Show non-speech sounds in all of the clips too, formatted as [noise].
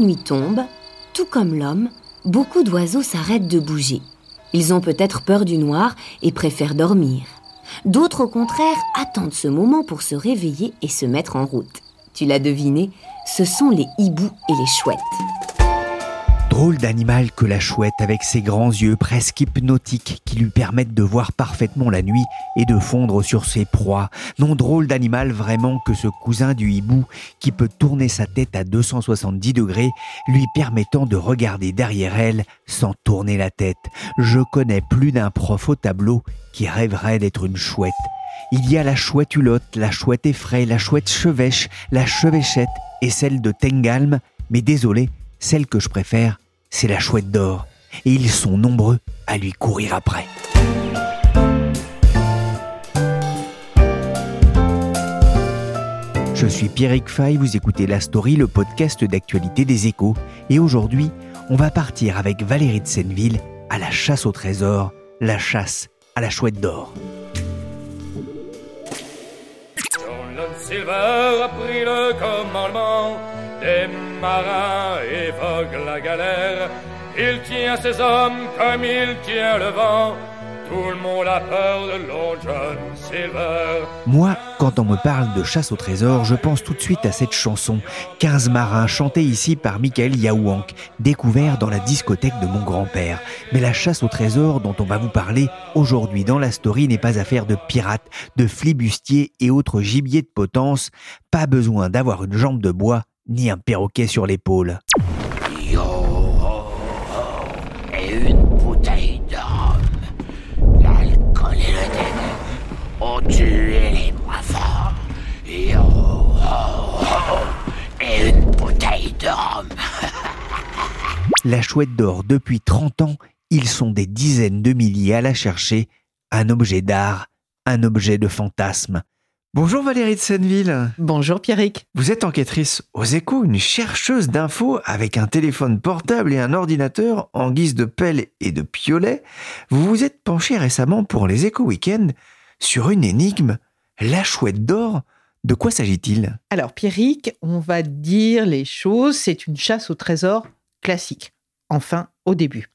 Nuit tombe, tout comme l'homme, beaucoup d'oiseaux s'arrêtent de bouger. Ils ont peut-être peur du noir et préfèrent dormir. D'autres, au contraire, attendent ce moment pour se réveiller et se mettre en route. Tu l'as deviné, ce sont les hiboux et les chouettes. Drôle d'animal que la chouette avec ses grands yeux presque hypnotiques qui lui permettent de voir parfaitement la nuit et de fondre sur ses proies. Non drôle d'animal vraiment que ce cousin du hibou qui peut tourner sa tête à 270 degrés lui permettant de regarder derrière elle sans tourner la tête. Je connais plus d'un prof au tableau qui rêverait d'être une chouette. Il y a la chouette hulotte, la chouette effraie, la chouette chevêche, la chevêchette et celle de Tengalm, mais désolé, celle que je préfère, c'est la chouette d'or. Et ils sont nombreux à lui courir après. Je suis Pierrick Fay, vous écoutez La Story, le podcast d'actualité des échos. Et aujourd'hui, on va partir avec Valérie de Senneville à la chasse au trésor, la chasse à la chouette d'or. La galère. Il tient ses hommes comme il tient le vent. Tout le monde a peur de Long John Silver. Moi, quand on me parle de chasse au trésor, je pense tout de suite à cette chanson 15 marins chantée ici par Michael Yaouank, découvert dans la discothèque de mon grand-père. Mais la chasse au trésor dont on va vous parler aujourd'hui dans la story n'est pas affaire de pirates, de flibustiers et autres gibiers de potence. Pas besoin d'avoir une jambe de bois ni un perroquet sur l'épaule. Yo, ho, ho, et une bouteille d'homme. L'alcool et le démon ont tué les moins forts. Yo, ho, et une bouteille d'homme. [laughs] La chouette d'or, depuis 30 ans, ils sont des dizaines de milliers à la chercher. Un objet d'art, un objet de fantasme. Bonjour Valérie de Senneville. Bonjour Pierrick. Vous êtes enquêtrice aux échos, une chercheuse d'infos avec un téléphone portable et un ordinateur en guise de pelle et de piolet. Vous vous êtes penché récemment pour les échos week-end sur une énigme, la chouette d'or. De quoi s'agit-il? Alors Pierrick, on va dire les choses, c'est une chasse au trésor classique. Enfin, au début.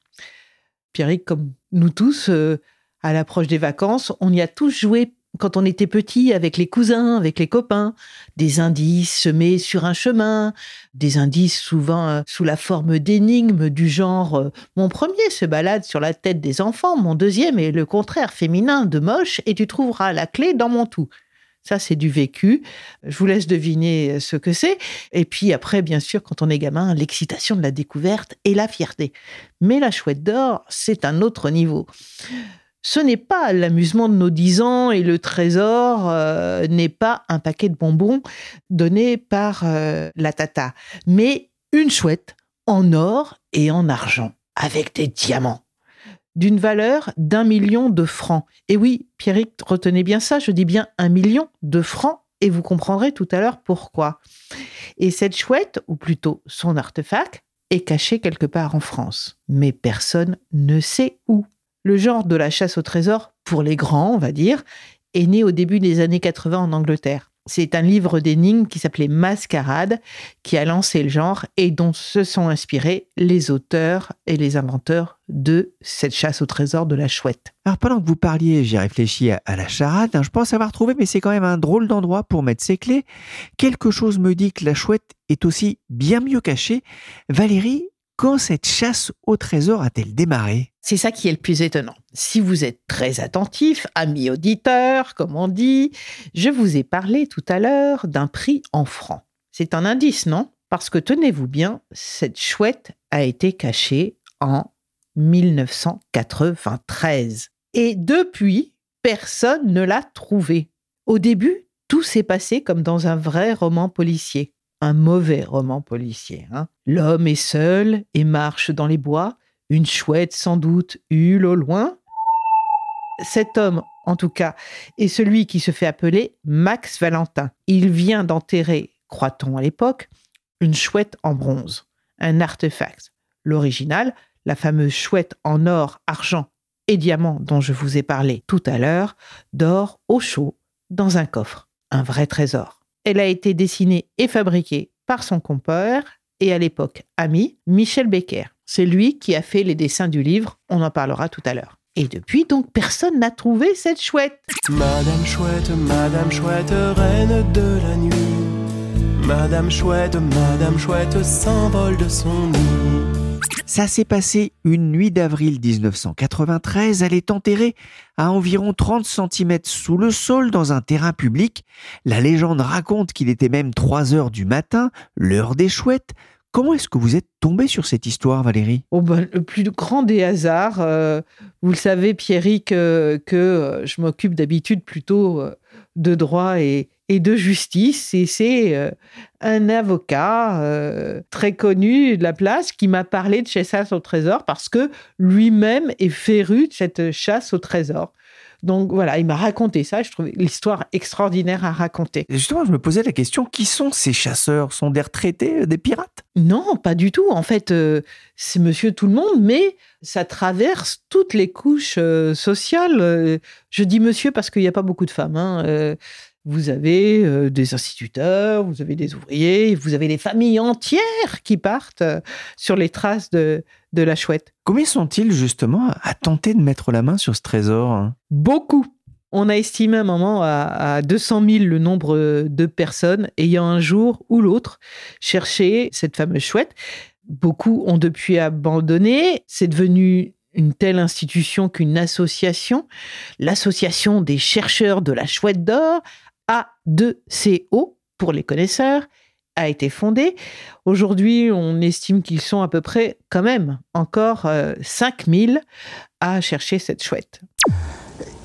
Pierrick, comme nous tous, euh, à l'approche des vacances, on y a tous joué quand on était petit avec les cousins, avec les copains, des indices semés sur un chemin, des indices souvent euh, sous la forme d'énigmes du genre euh, mon premier se balade sur la tête des enfants, mon deuxième est le contraire féminin de moche et tu trouveras la clé dans mon tout. Ça, c'est du vécu. Je vous laisse deviner ce que c'est. Et puis après, bien sûr, quand on est gamin, l'excitation de la découverte et la fierté. Mais la chouette d'or, c'est un autre niveau ce n'est pas l'amusement de nos dix ans et le trésor euh, n'est pas un paquet de bonbons donné par euh, la tata, mais une chouette en or et en argent, avec des diamants, d'une valeur d'un million de francs. Et oui, Pierrick, retenez bien ça, je dis bien un million de francs, et vous comprendrez tout à l'heure pourquoi. Et cette chouette, ou plutôt son artefact, est caché quelque part en France, mais personne ne sait où. Le genre de la chasse au trésor, pour les grands, on va dire, est né au début des années 80 en Angleterre. C'est un livre d'énigmes qui s'appelait Mascarade, qui a lancé le genre et dont se sont inspirés les auteurs et les inventeurs de cette chasse au trésor de la chouette. Alors pendant que vous parliez, j'ai réfléchi à, la charade. hein, Je pense avoir trouvé, mais c'est quand même un drôle d'endroit pour mettre ses clés. Quelque chose me dit que la chouette est aussi bien mieux cachée. Valérie, quand cette chasse au trésor a-t-elle démarré? C'est ça qui est le plus étonnant. Si vous êtes très attentif, ami auditeur, comme on dit, je vous ai parlé tout à l'heure d'un prix en francs. C'est un indice, non? Parce que tenez-vous bien, cette chouette a été cachée en 1993. Et depuis, personne ne l'a trouvée. Au début, tout s'est passé comme dans un vrai roman policier. Un mauvais roman policier. hein. L'homme est seul et marche dans les bois. Une chouette, sans doute, hule au loin. Cet homme, en tout cas, est celui qui se fait appeler Max Valentin. Il vient d'enterrer, croit-on à l'époque, une chouette en bronze, un artefact. L'original, la fameuse chouette en or, argent et diamant dont je vous ai parlé tout à l'heure, dort au chaud dans un coffre, un vrai trésor. Elle a été dessinée et fabriquée par son compère et à l'époque ami, Michel Becker. C'est lui qui a fait les dessins du livre, on en parlera tout à l'heure. Et depuis, donc, personne n'a trouvé cette chouette. Madame Chouette, Madame Chouette, reine de la nuit. Madame Chouette, Madame Chouette s'envole de son nid. Ça s'est passé une nuit d'avril 1993. Elle est enterrée à environ 30 cm sous le sol dans un terrain public. La légende raconte qu'il était même 3 heures du matin, l'heure des chouettes. Comment est-ce que vous êtes tombé sur cette histoire, Valérie? Oh ben, le plus grand des hasards, euh, vous le savez, Pierrick, euh, que euh, je m'occupe d'habitude plutôt de droit et, et de justice. Et c'est euh, un avocat euh, très connu de la place qui m'a parlé de chasse au trésor parce que lui-même est féru de cette chasse au trésor. Donc voilà, il m'a raconté ça. Je trouvais l'histoire extraordinaire à raconter. Et Justement, je me posais la question, qui sont ces chasseurs? Sont des retraités, euh, des pirates? Non, pas du tout. En fait, euh, c'est monsieur tout le monde, mais ça traverse toutes les couches euh, sociales. Je dis monsieur parce qu'il n'y a pas beaucoup de femmes. hein. Vous avez euh, des instituteurs, vous avez des ouvriers, vous avez des familles entières qui partent euh, sur les traces de, de la chouette. Combien sont-ils justement à tenter de mettre la main sur ce trésor hein? Beaucoup. On a estimé un moment à, à 200 000 le nombre de personnes ayant un jour ou l'autre cherché cette fameuse chouette. Beaucoup ont depuis abandonné. C'est devenu une telle institution qu'une association, l'association des chercheurs de la chouette d'or, A2CO pour les connaisseurs, a été fondée. Aujourd'hui, on estime qu'ils sont à peu près quand même encore euh, 5000 à chercher cette chouette.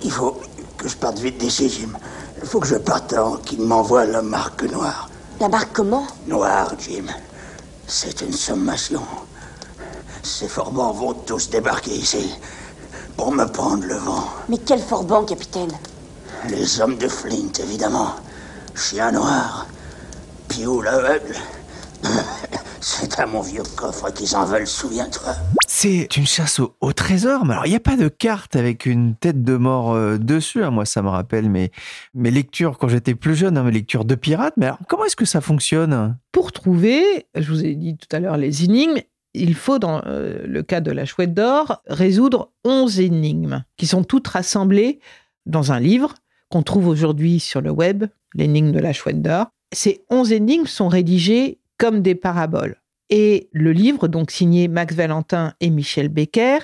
Il faut que je parte vite d'ici, Jim. Il faut que je parte avant qu'il m'envoie la marque noire. La marque comment? Noire, Jim. C'est une sommation. Ces forbans vont tous débarquer ici pour me prendre le vent. Mais quel forban, capitaine? Les hommes de Flint, évidemment. Chien noir. Piou l'aveugle. [laughs] C'est à mon vieux coffre qu'ils en veulent, souviens-toi. C'est une chasse au, au trésor, mais alors il n'y a pas de carte avec une tête de mort euh, dessus. hein. Moi, ça me rappelle mes, mes lectures quand j'étais plus jeune, hein, mes lectures de pirates. Mais alors, comment est-ce que ça fonctionne? Pour trouver, je vous ai dit tout à l'heure les énigmes, il faut, dans euh, le cas de la chouette d'or, résoudre 11 énigmes qui sont toutes rassemblées dans un livre qu'on trouve aujourd'hui sur le web, l'énigme de la chouette d'or. Ces 11 énigmes sont rédigées comme des paraboles. Et le livre, donc signé Max Valentin et Michel Becker,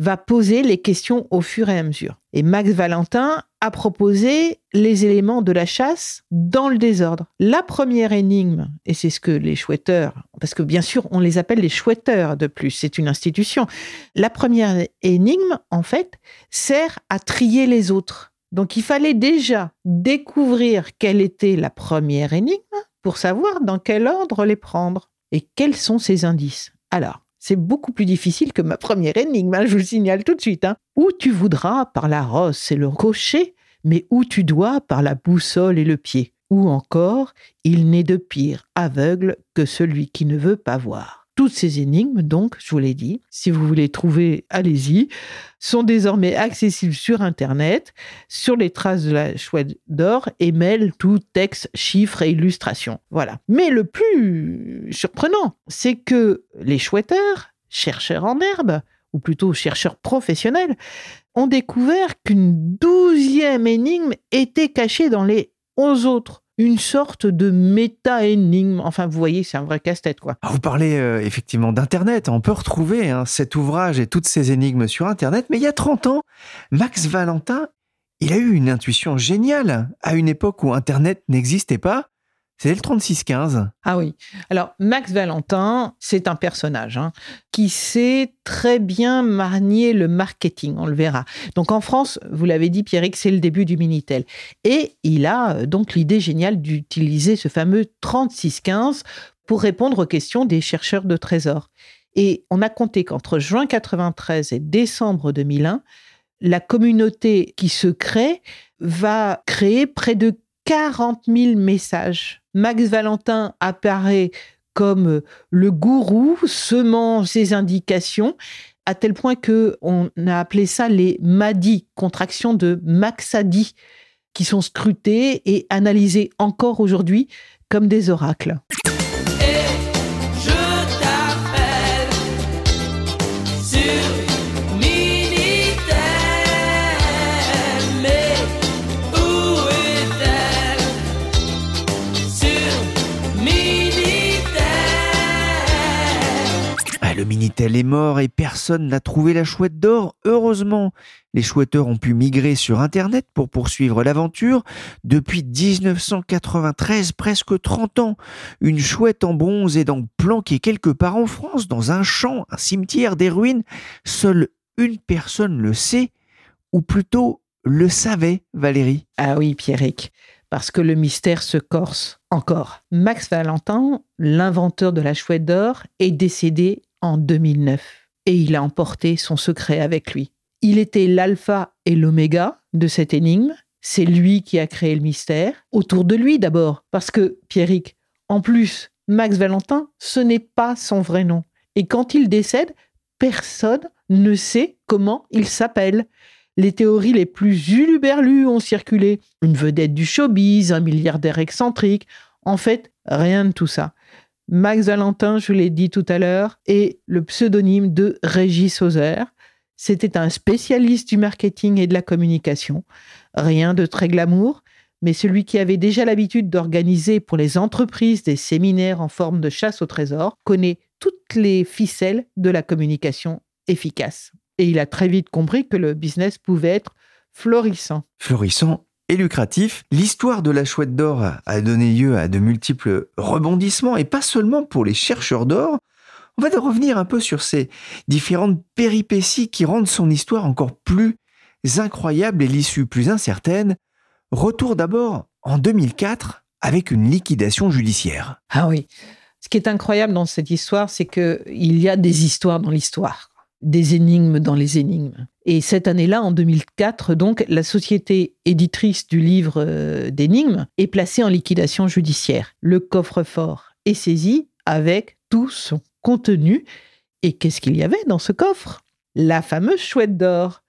va poser les questions au fur et à mesure. Et Max Valentin a proposé les éléments de la chasse dans le désordre. La première énigme, et c'est ce que les chouetteurs, parce que bien sûr on les appelle les chouetteurs de plus, c'est une institution. La première énigme, en fait, sert à trier les autres. Donc il fallait déjà découvrir quelle était la première énigme pour savoir dans quel ordre les prendre et quels sont ces indices? Alors, c'est beaucoup plus difficile que ma première énigme, hein, je vous le signale tout de suite. hein. Où tu voudras par la rosse et le rocher, mais où tu dois par la boussole et le pied. Ou encore, il n'est de pire aveugle que celui qui ne veut pas voir. Toutes ces énigmes, donc, je vous l'ai dit, si vous voulez trouver, allez-y, sont désormais accessibles sur Internet, sur les traces de la chouette d'or et mêlent tout texte, chiffres et illustrations. Voilà. Mais le plus surprenant, c'est que les chouetteurs, chercheurs en herbe, ou plutôt chercheurs professionnels, ont découvert qu'une douzième énigme était cachée dans les onze autres une sorte de méta-énigme. Enfin, vous voyez, c'est un vrai casse-tête, quoi. Ah, vous parlez euh, effectivement d'Internet. On peut retrouver hein, cet ouvrage et toutes ces énigmes sur Internet. Mais il y a 30 ans, Max Valentin, il a eu une intuition géniale à une époque où Internet n'existait pas. C'est le 3615. Ah oui. Alors, Max Valentin, c'est un personnage hein, qui sait très bien manier le marketing, on le verra. Donc, en France, vous l'avez dit, Pierrick, c'est le début du Minitel. Et il a euh, donc l'idée géniale d'utiliser ce fameux 3615 pour répondre aux questions des chercheurs de trésors. Et on a compté qu'entre juin 93 et décembre 2001, la communauté qui se crée va créer près de 40 000 messages. Max Valentin apparaît comme le gourou semant ses indications à tel point que on a appelé ça les MADI, contractions de Maxadi, qui sont scrutées et analysées encore aujourd'hui comme des oracles. Minitel est mort et personne n'a trouvé la chouette d'or. Heureusement, les chouetteurs ont pu migrer sur Internet pour poursuivre l'aventure. Depuis 1993, presque 30 ans, une chouette en bronze est donc planquée quelque part en France, dans un champ, un cimetière, des ruines. Seule une personne le sait, ou plutôt le savait, Valérie. Ah oui, Pierrick parce que le mystère se corse encore. Max Valentin, l'inventeur de la chouette d'or, est décédé en 2009 et il a emporté son secret avec lui. Il était l'alpha et l'oméga de cette énigme. C'est lui qui a créé le mystère. Autour de lui d'abord, parce que Pierrick, en plus, Max Valentin, ce n'est pas son vrai nom. Et quand il décède, personne ne sait comment il s'appelle. Les théories les plus uluberlues ont circulé. Une vedette du showbiz, un milliardaire excentrique. En fait, rien de tout ça. Max Valentin, je l'ai dit tout à l'heure, est le pseudonyme de Régis Sauzer. C'était un spécialiste du marketing et de la communication. Rien de très glamour, mais celui qui avait déjà l'habitude d'organiser pour les entreprises des séminaires en forme de chasse au trésor connaît toutes les ficelles de la communication efficace. Et il a très vite compris que le business pouvait être florissant. Florissant lucratif. L'histoire de la chouette d'or a donné lieu à de multiples rebondissements, et pas seulement pour les chercheurs d'or. On va revenir un peu sur ces différentes péripéties qui rendent son histoire encore plus incroyable et l'issue plus incertaine. Retour d'abord en 2004 avec une liquidation judiciaire. Ah oui. Ce qui est incroyable dans cette histoire, c'est qu'il y a des histoires dans l'histoire des énigmes dans les énigmes. Et cette année-là, en 2004, donc, la société éditrice du livre euh, d'énigmes est placée en liquidation judiciaire. Le coffre-fort est saisi avec tout son contenu. Et qu'est-ce qu'il y avait dans ce coffre? La fameuse chouette d'or.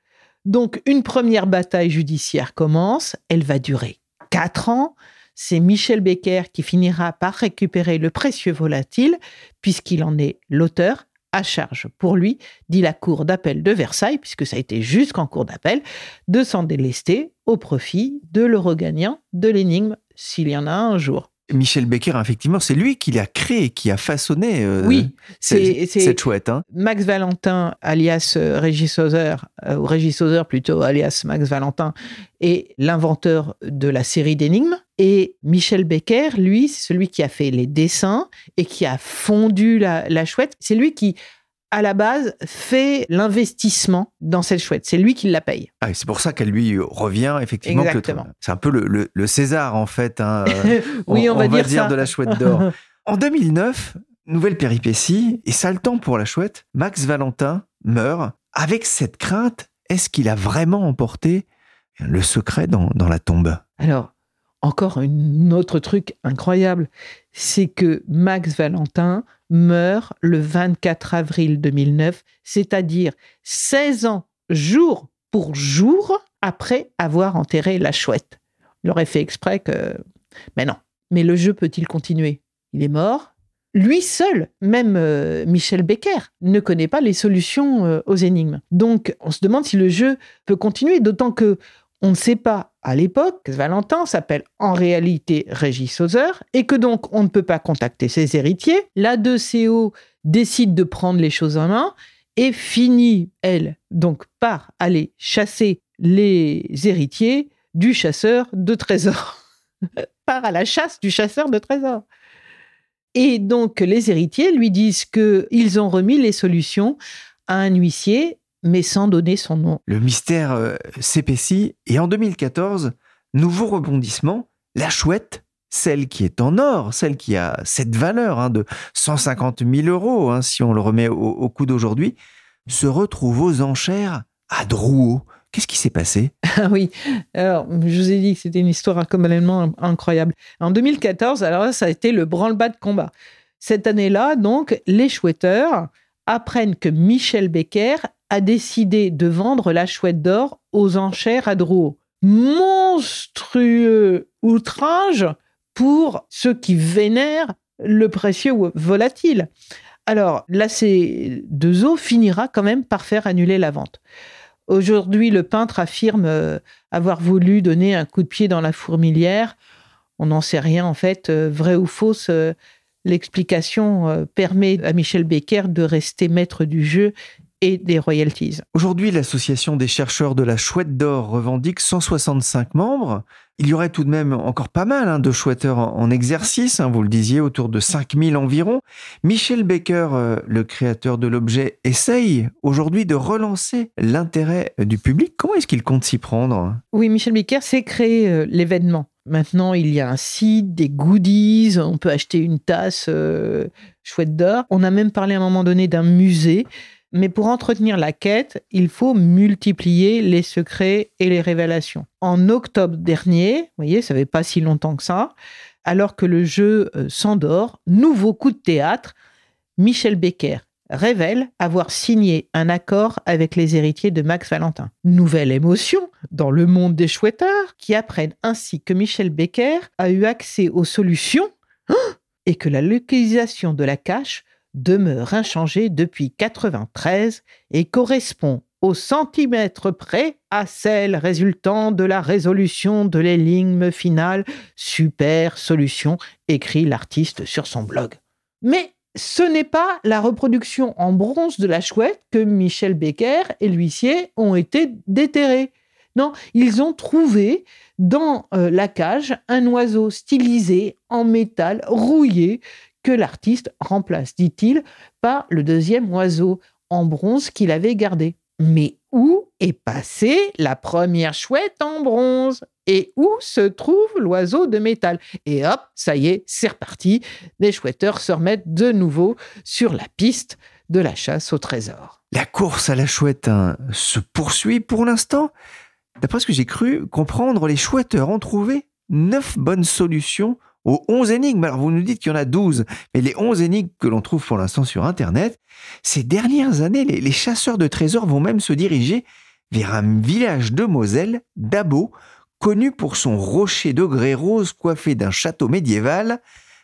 Donc, une première bataille judiciaire commence. Elle va durer quatre ans. C'est Michel Becker qui finira par récupérer le précieux volatile, puisqu'il en est l'auteur, à charge pour lui, dit la Cour d'appel de Versailles, puisque ça a été jusqu'en Cour d'appel, de s'en délester au profit de l'euro gagnant de l'énigme, s'il y en a un jour. Michel Becker, effectivement, c'est lui qui l'a créé, qui a façonné euh, oui, c'est, cette chouette. Hein. Max Valentin, alias euh, Régis Sauzer, euh, ou Régis Sauzer plutôt, alias Max Valentin, est l'inventeur de la série d'énigmes. Et Michel Becker, lui, c'est celui qui a fait les dessins et qui a fondu la, la chouette. C'est lui qui à la base, fait l'investissement dans cette chouette. C'est lui qui la paye. Ah, c'est pour ça qu'elle lui revient, effectivement. Exactement. C'est un peu le, César, en fait. Hein, [laughs] oui, on, va, dire, de la chouette d'or. [laughs] en 2009, nouvelle péripétie, et ça le temps pour la chouette, Max Valentin meurt. Avec cette crainte, est-ce qu'il a vraiment emporté le secret dans, dans la tombe? Alors, encore un autre truc incroyable, c'est que Max Valentin meurt le 24 avril 2009, c'est-à-dire 16 ans jour pour jour après avoir enterré la chouette. Il aurait fait exprès que... Mais non. Mais le jeu peut-il continuer? Il est mort. Lui seul, même euh, Michel Becker, ne connaît pas les solutions euh, aux énigmes. Donc, on se demande si le jeu peut continuer, d'autant que on ne sait pas à l'époque que Valentin s'appelle en réalité Régis Hauser et que donc on ne peut pas contacter ses héritiers. La 2CO décide de prendre les choses en main et finit, elle, donc par aller chasser les héritiers du chasseur de trésors. [laughs] part à la chasse du chasseur de trésors. Et donc les héritiers lui disent qu'ils ont remis les solutions à un huissier mais sans donner son nom. Le mystère euh, s'épaissit et en 2014, nouveau rebondissement, la chouette, celle qui est en or, celle qui a cette valeur hein, de 150 000 euros, hein, si on le remet au, coût d'aujourd'hui, se retrouve aux enchères à Drouot. Qu'est-ce qui s'est passé? [laughs] Ah oui, alors je vous ai dit que c'était une histoire complètement incroyable. En 2014, alors ça a été le branle-bas de combat. Cette année-là, donc, les chouetteurs apprennent que Michel Becker a décidé de vendre la chouette d'or aux enchères à Drouot. Monstrueux outrage pour ceux qui vénèrent le précieux volatile. Alors, la C2O finira quand même par faire annuler la vente. Aujourd'hui, le peintre affirme euh, avoir voulu donner un coup de pied dans la fourmilière. On n'en sait rien en fait, euh, vrai ou fausse. Euh, l'explication permet à Michel Becker de rester maître du jeu et des royalties. Aujourd'hui, l'association des chercheurs de la chouette d'or revendique 165 membres. Il y aurait tout de même encore pas mal hein, de chouetteurs en, exercice, hein, vous le disiez, autour de 5000 environ. Michel Baker, euh, le créateur de l'objet, essaye aujourd'hui de relancer l'intérêt du public. Comment est-ce qu'il compte s'y prendre? Oui, Michel Baker s'est créé euh, l'événement. Maintenant, il y a un site, des goodies, on peut acheter une tasse euh, chouette d'or. On a même parlé à un moment donné d'un musée. Mais pour entretenir la quête, il faut multiplier les secrets et les révélations. En octobre dernier, vous voyez, ça fait pas si longtemps que ça, alors que le jeu euh, s'endort, nouveau coup de théâtre, Michel Becker révèle avoir signé un accord avec les héritiers de Max Valentin. Nouvelle émotion dans le monde des chouetteurs qui apprennent ainsi que Michel Becker a eu accès aux solutions et que la localisation de la cache demeure inchangée depuis 93 et correspond au centimètre près à celle résultant de la résolution de l'énigme finale Super Solution, écrit l'artiste sur son blog. Mais ce n'est pas la reproduction en bronze de la chouette que Michel Becker et l'huissier ont été déterrés. Non, ils ont trouvé dans euh, la cage un oiseau stylisé en métal rouillé que l'artiste remplace, dit-il, par le deuxième oiseau en bronze qu'il avait gardé. Mais où est passée la première chouette en bronze? Et où se trouve l'oiseau de métal? Et hop, ça y est, c'est reparti. Les chouetteurs se remettent de nouveau sur la piste de la chasse au trésor. La course à la chouette hein, se poursuit pour l'instant. D'après ce que j'ai cru comprendre, les chouetteurs ont trouvé neuf bonnes solutions aux 11 énigmes. Alors vous nous dites qu'il y en a 12, mais les 11 énigmes que l'on trouve pour l'instant sur Internet, ces dernières années, les, chasseurs de trésors vont même se diriger vers un village de Moselle, Dabo, connu pour son rocher de grès rose coiffé d'un château médiéval.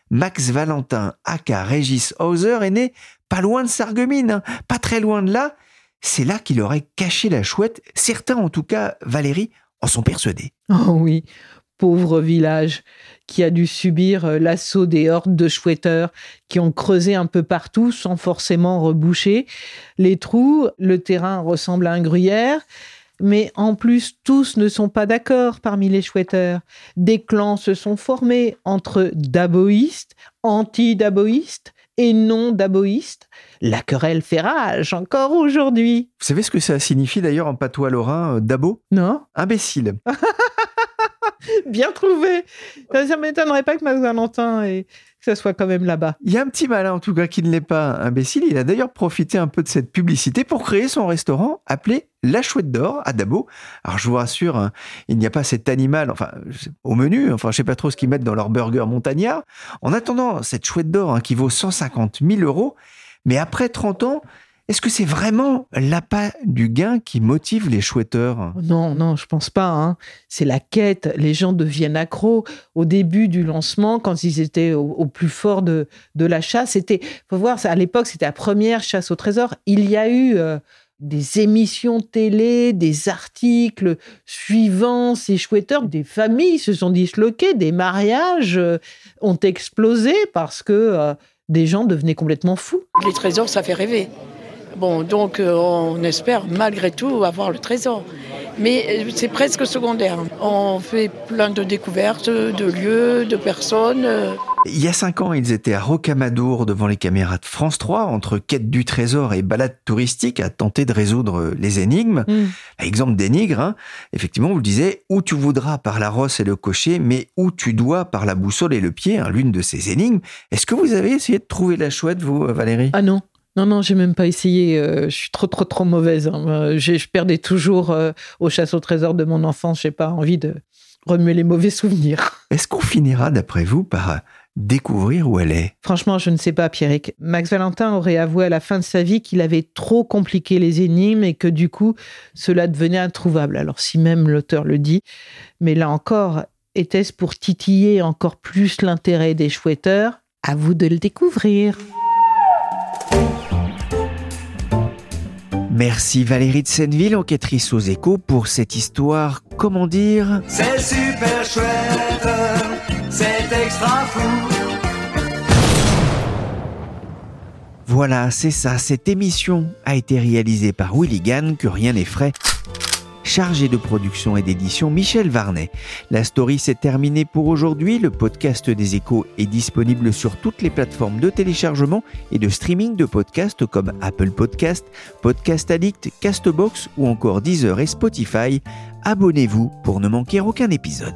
Max Valentin, aka Régis Hauser, est né pas loin de Sarreguemines, hein, pas très loin de là. C'est là qu'il aurait caché la chouette. Certains, en tout cas, Valérie, en sont persuadés. Oh oui, pauvre village qui a dû subir euh, l'assaut des hordes de chouetteurs qui ont creusé un peu partout sans forcément reboucher les trous. Le terrain ressemble à un gruyère. Mais en plus, tous ne sont pas d'accord parmi les chouetteurs. Des clans se sont formés entre daboïstes, anti-daboïstes et non-daboïstes. La querelle fait rage encore aujourd'hui. Vous savez ce que ça signifie d'ailleurs en patois lorrain, euh, dabo? Non. Imbécile. [laughs] [laughs] Bien trouvé. Ça ne m'étonnerait pas que Max Valentin ait ça soit quand même là-bas. Il y a un petit malin en tout cas qui ne l'est pas imbécile. Il a d'ailleurs profité un peu de cette publicité pour créer son restaurant appelé La Chouette d'Or à Dabo. Alors je vous rassure, hein, il n'y a pas cet animal, enfin au menu, enfin je sais pas trop ce qu'ils mettent dans leur burger montagnard. En attendant, cette Chouette d'Or hein, qui vaut 150 000 euros, mais après 30 ans, est-ce que c'est vraiment l'appât du gain qui motive les chouetteurs? Non, non, je pense pas. Hein. C'est la quête. Les gens deviennent accros. Au début du lancement, quand ils étaient au, plus fort de, de la chasse, c'était, faut voir, à l'époque, c'était la première chasse au trésor. Il y a eu euh, des émissions télé, des articles suivant ces chouetteurs. Des familles se sont disloquées, des mariages euh, ont explosé parce que euh, des gens devenaient complètement fous. Les trésors, ça fait rêver. Bon, donc euh, on espère malgré tout avoir le trésor. Mais euh, c'est presque secondaire. On fait plein de découvertes, de lieux, de personnes. Il y a cinq ans, ils étaient à Rocamadour devant les caméras de France 3, entre quête du trésor et balade touristique, à tenter de résoudre les énigmes. Mm. Exemple d'énigme, hein. effectivement, vous le disiez, où tu voudras par la rosse et le cocher, mais où tu dois par la boussole et le pied, hein, l'une de ces énigmes. Est-ce que vous avez essayé de trouver la chouette, vous, Valérie? Ah non, non, non, j'ai même pas essayé. Euh, je suis trop, trop, trop mauvaise. Hein. Euh, je perdais toujours euh, au chasse au trésor de mon enfance. J'ai pas envie de remuer les mauvais souvenirs. [laughs] Est-ce qu'on finira, d'après vous, par découvrir où elle est? Franchement, je ne sais pas, Pierrick. Max Valentin aurait avoué à la fin de sa vie qu'il avait trop compliqué les énigmes et que du coup, cela devenait introuvable. Alors, si même l'auteur le dit, mais là encore, était-ce pour titiller encore plus l'intérêt des chouetteurs? À vous de le découvrir. Merci Valérie de Senneville, enquêtrice aux échos, pour cette histoire, comment dire? C'est super chouette, c'est extra fou. Voilà, c'est ça, cette émission a été réalisée par Willy Gann, que rien n'est frais chargé de production et d'édition Michel Varnet. La story s'est terminée pour aujourd'hui. Le podcast des échos est disponible sur toutes les plateformes de téléchargement et de streaming de podcasts comme Apple Podcast, Podcast Addict, Castbox ou encore Deezer et Spotify. Abonnez-vous pour ne manquer aucun épisode.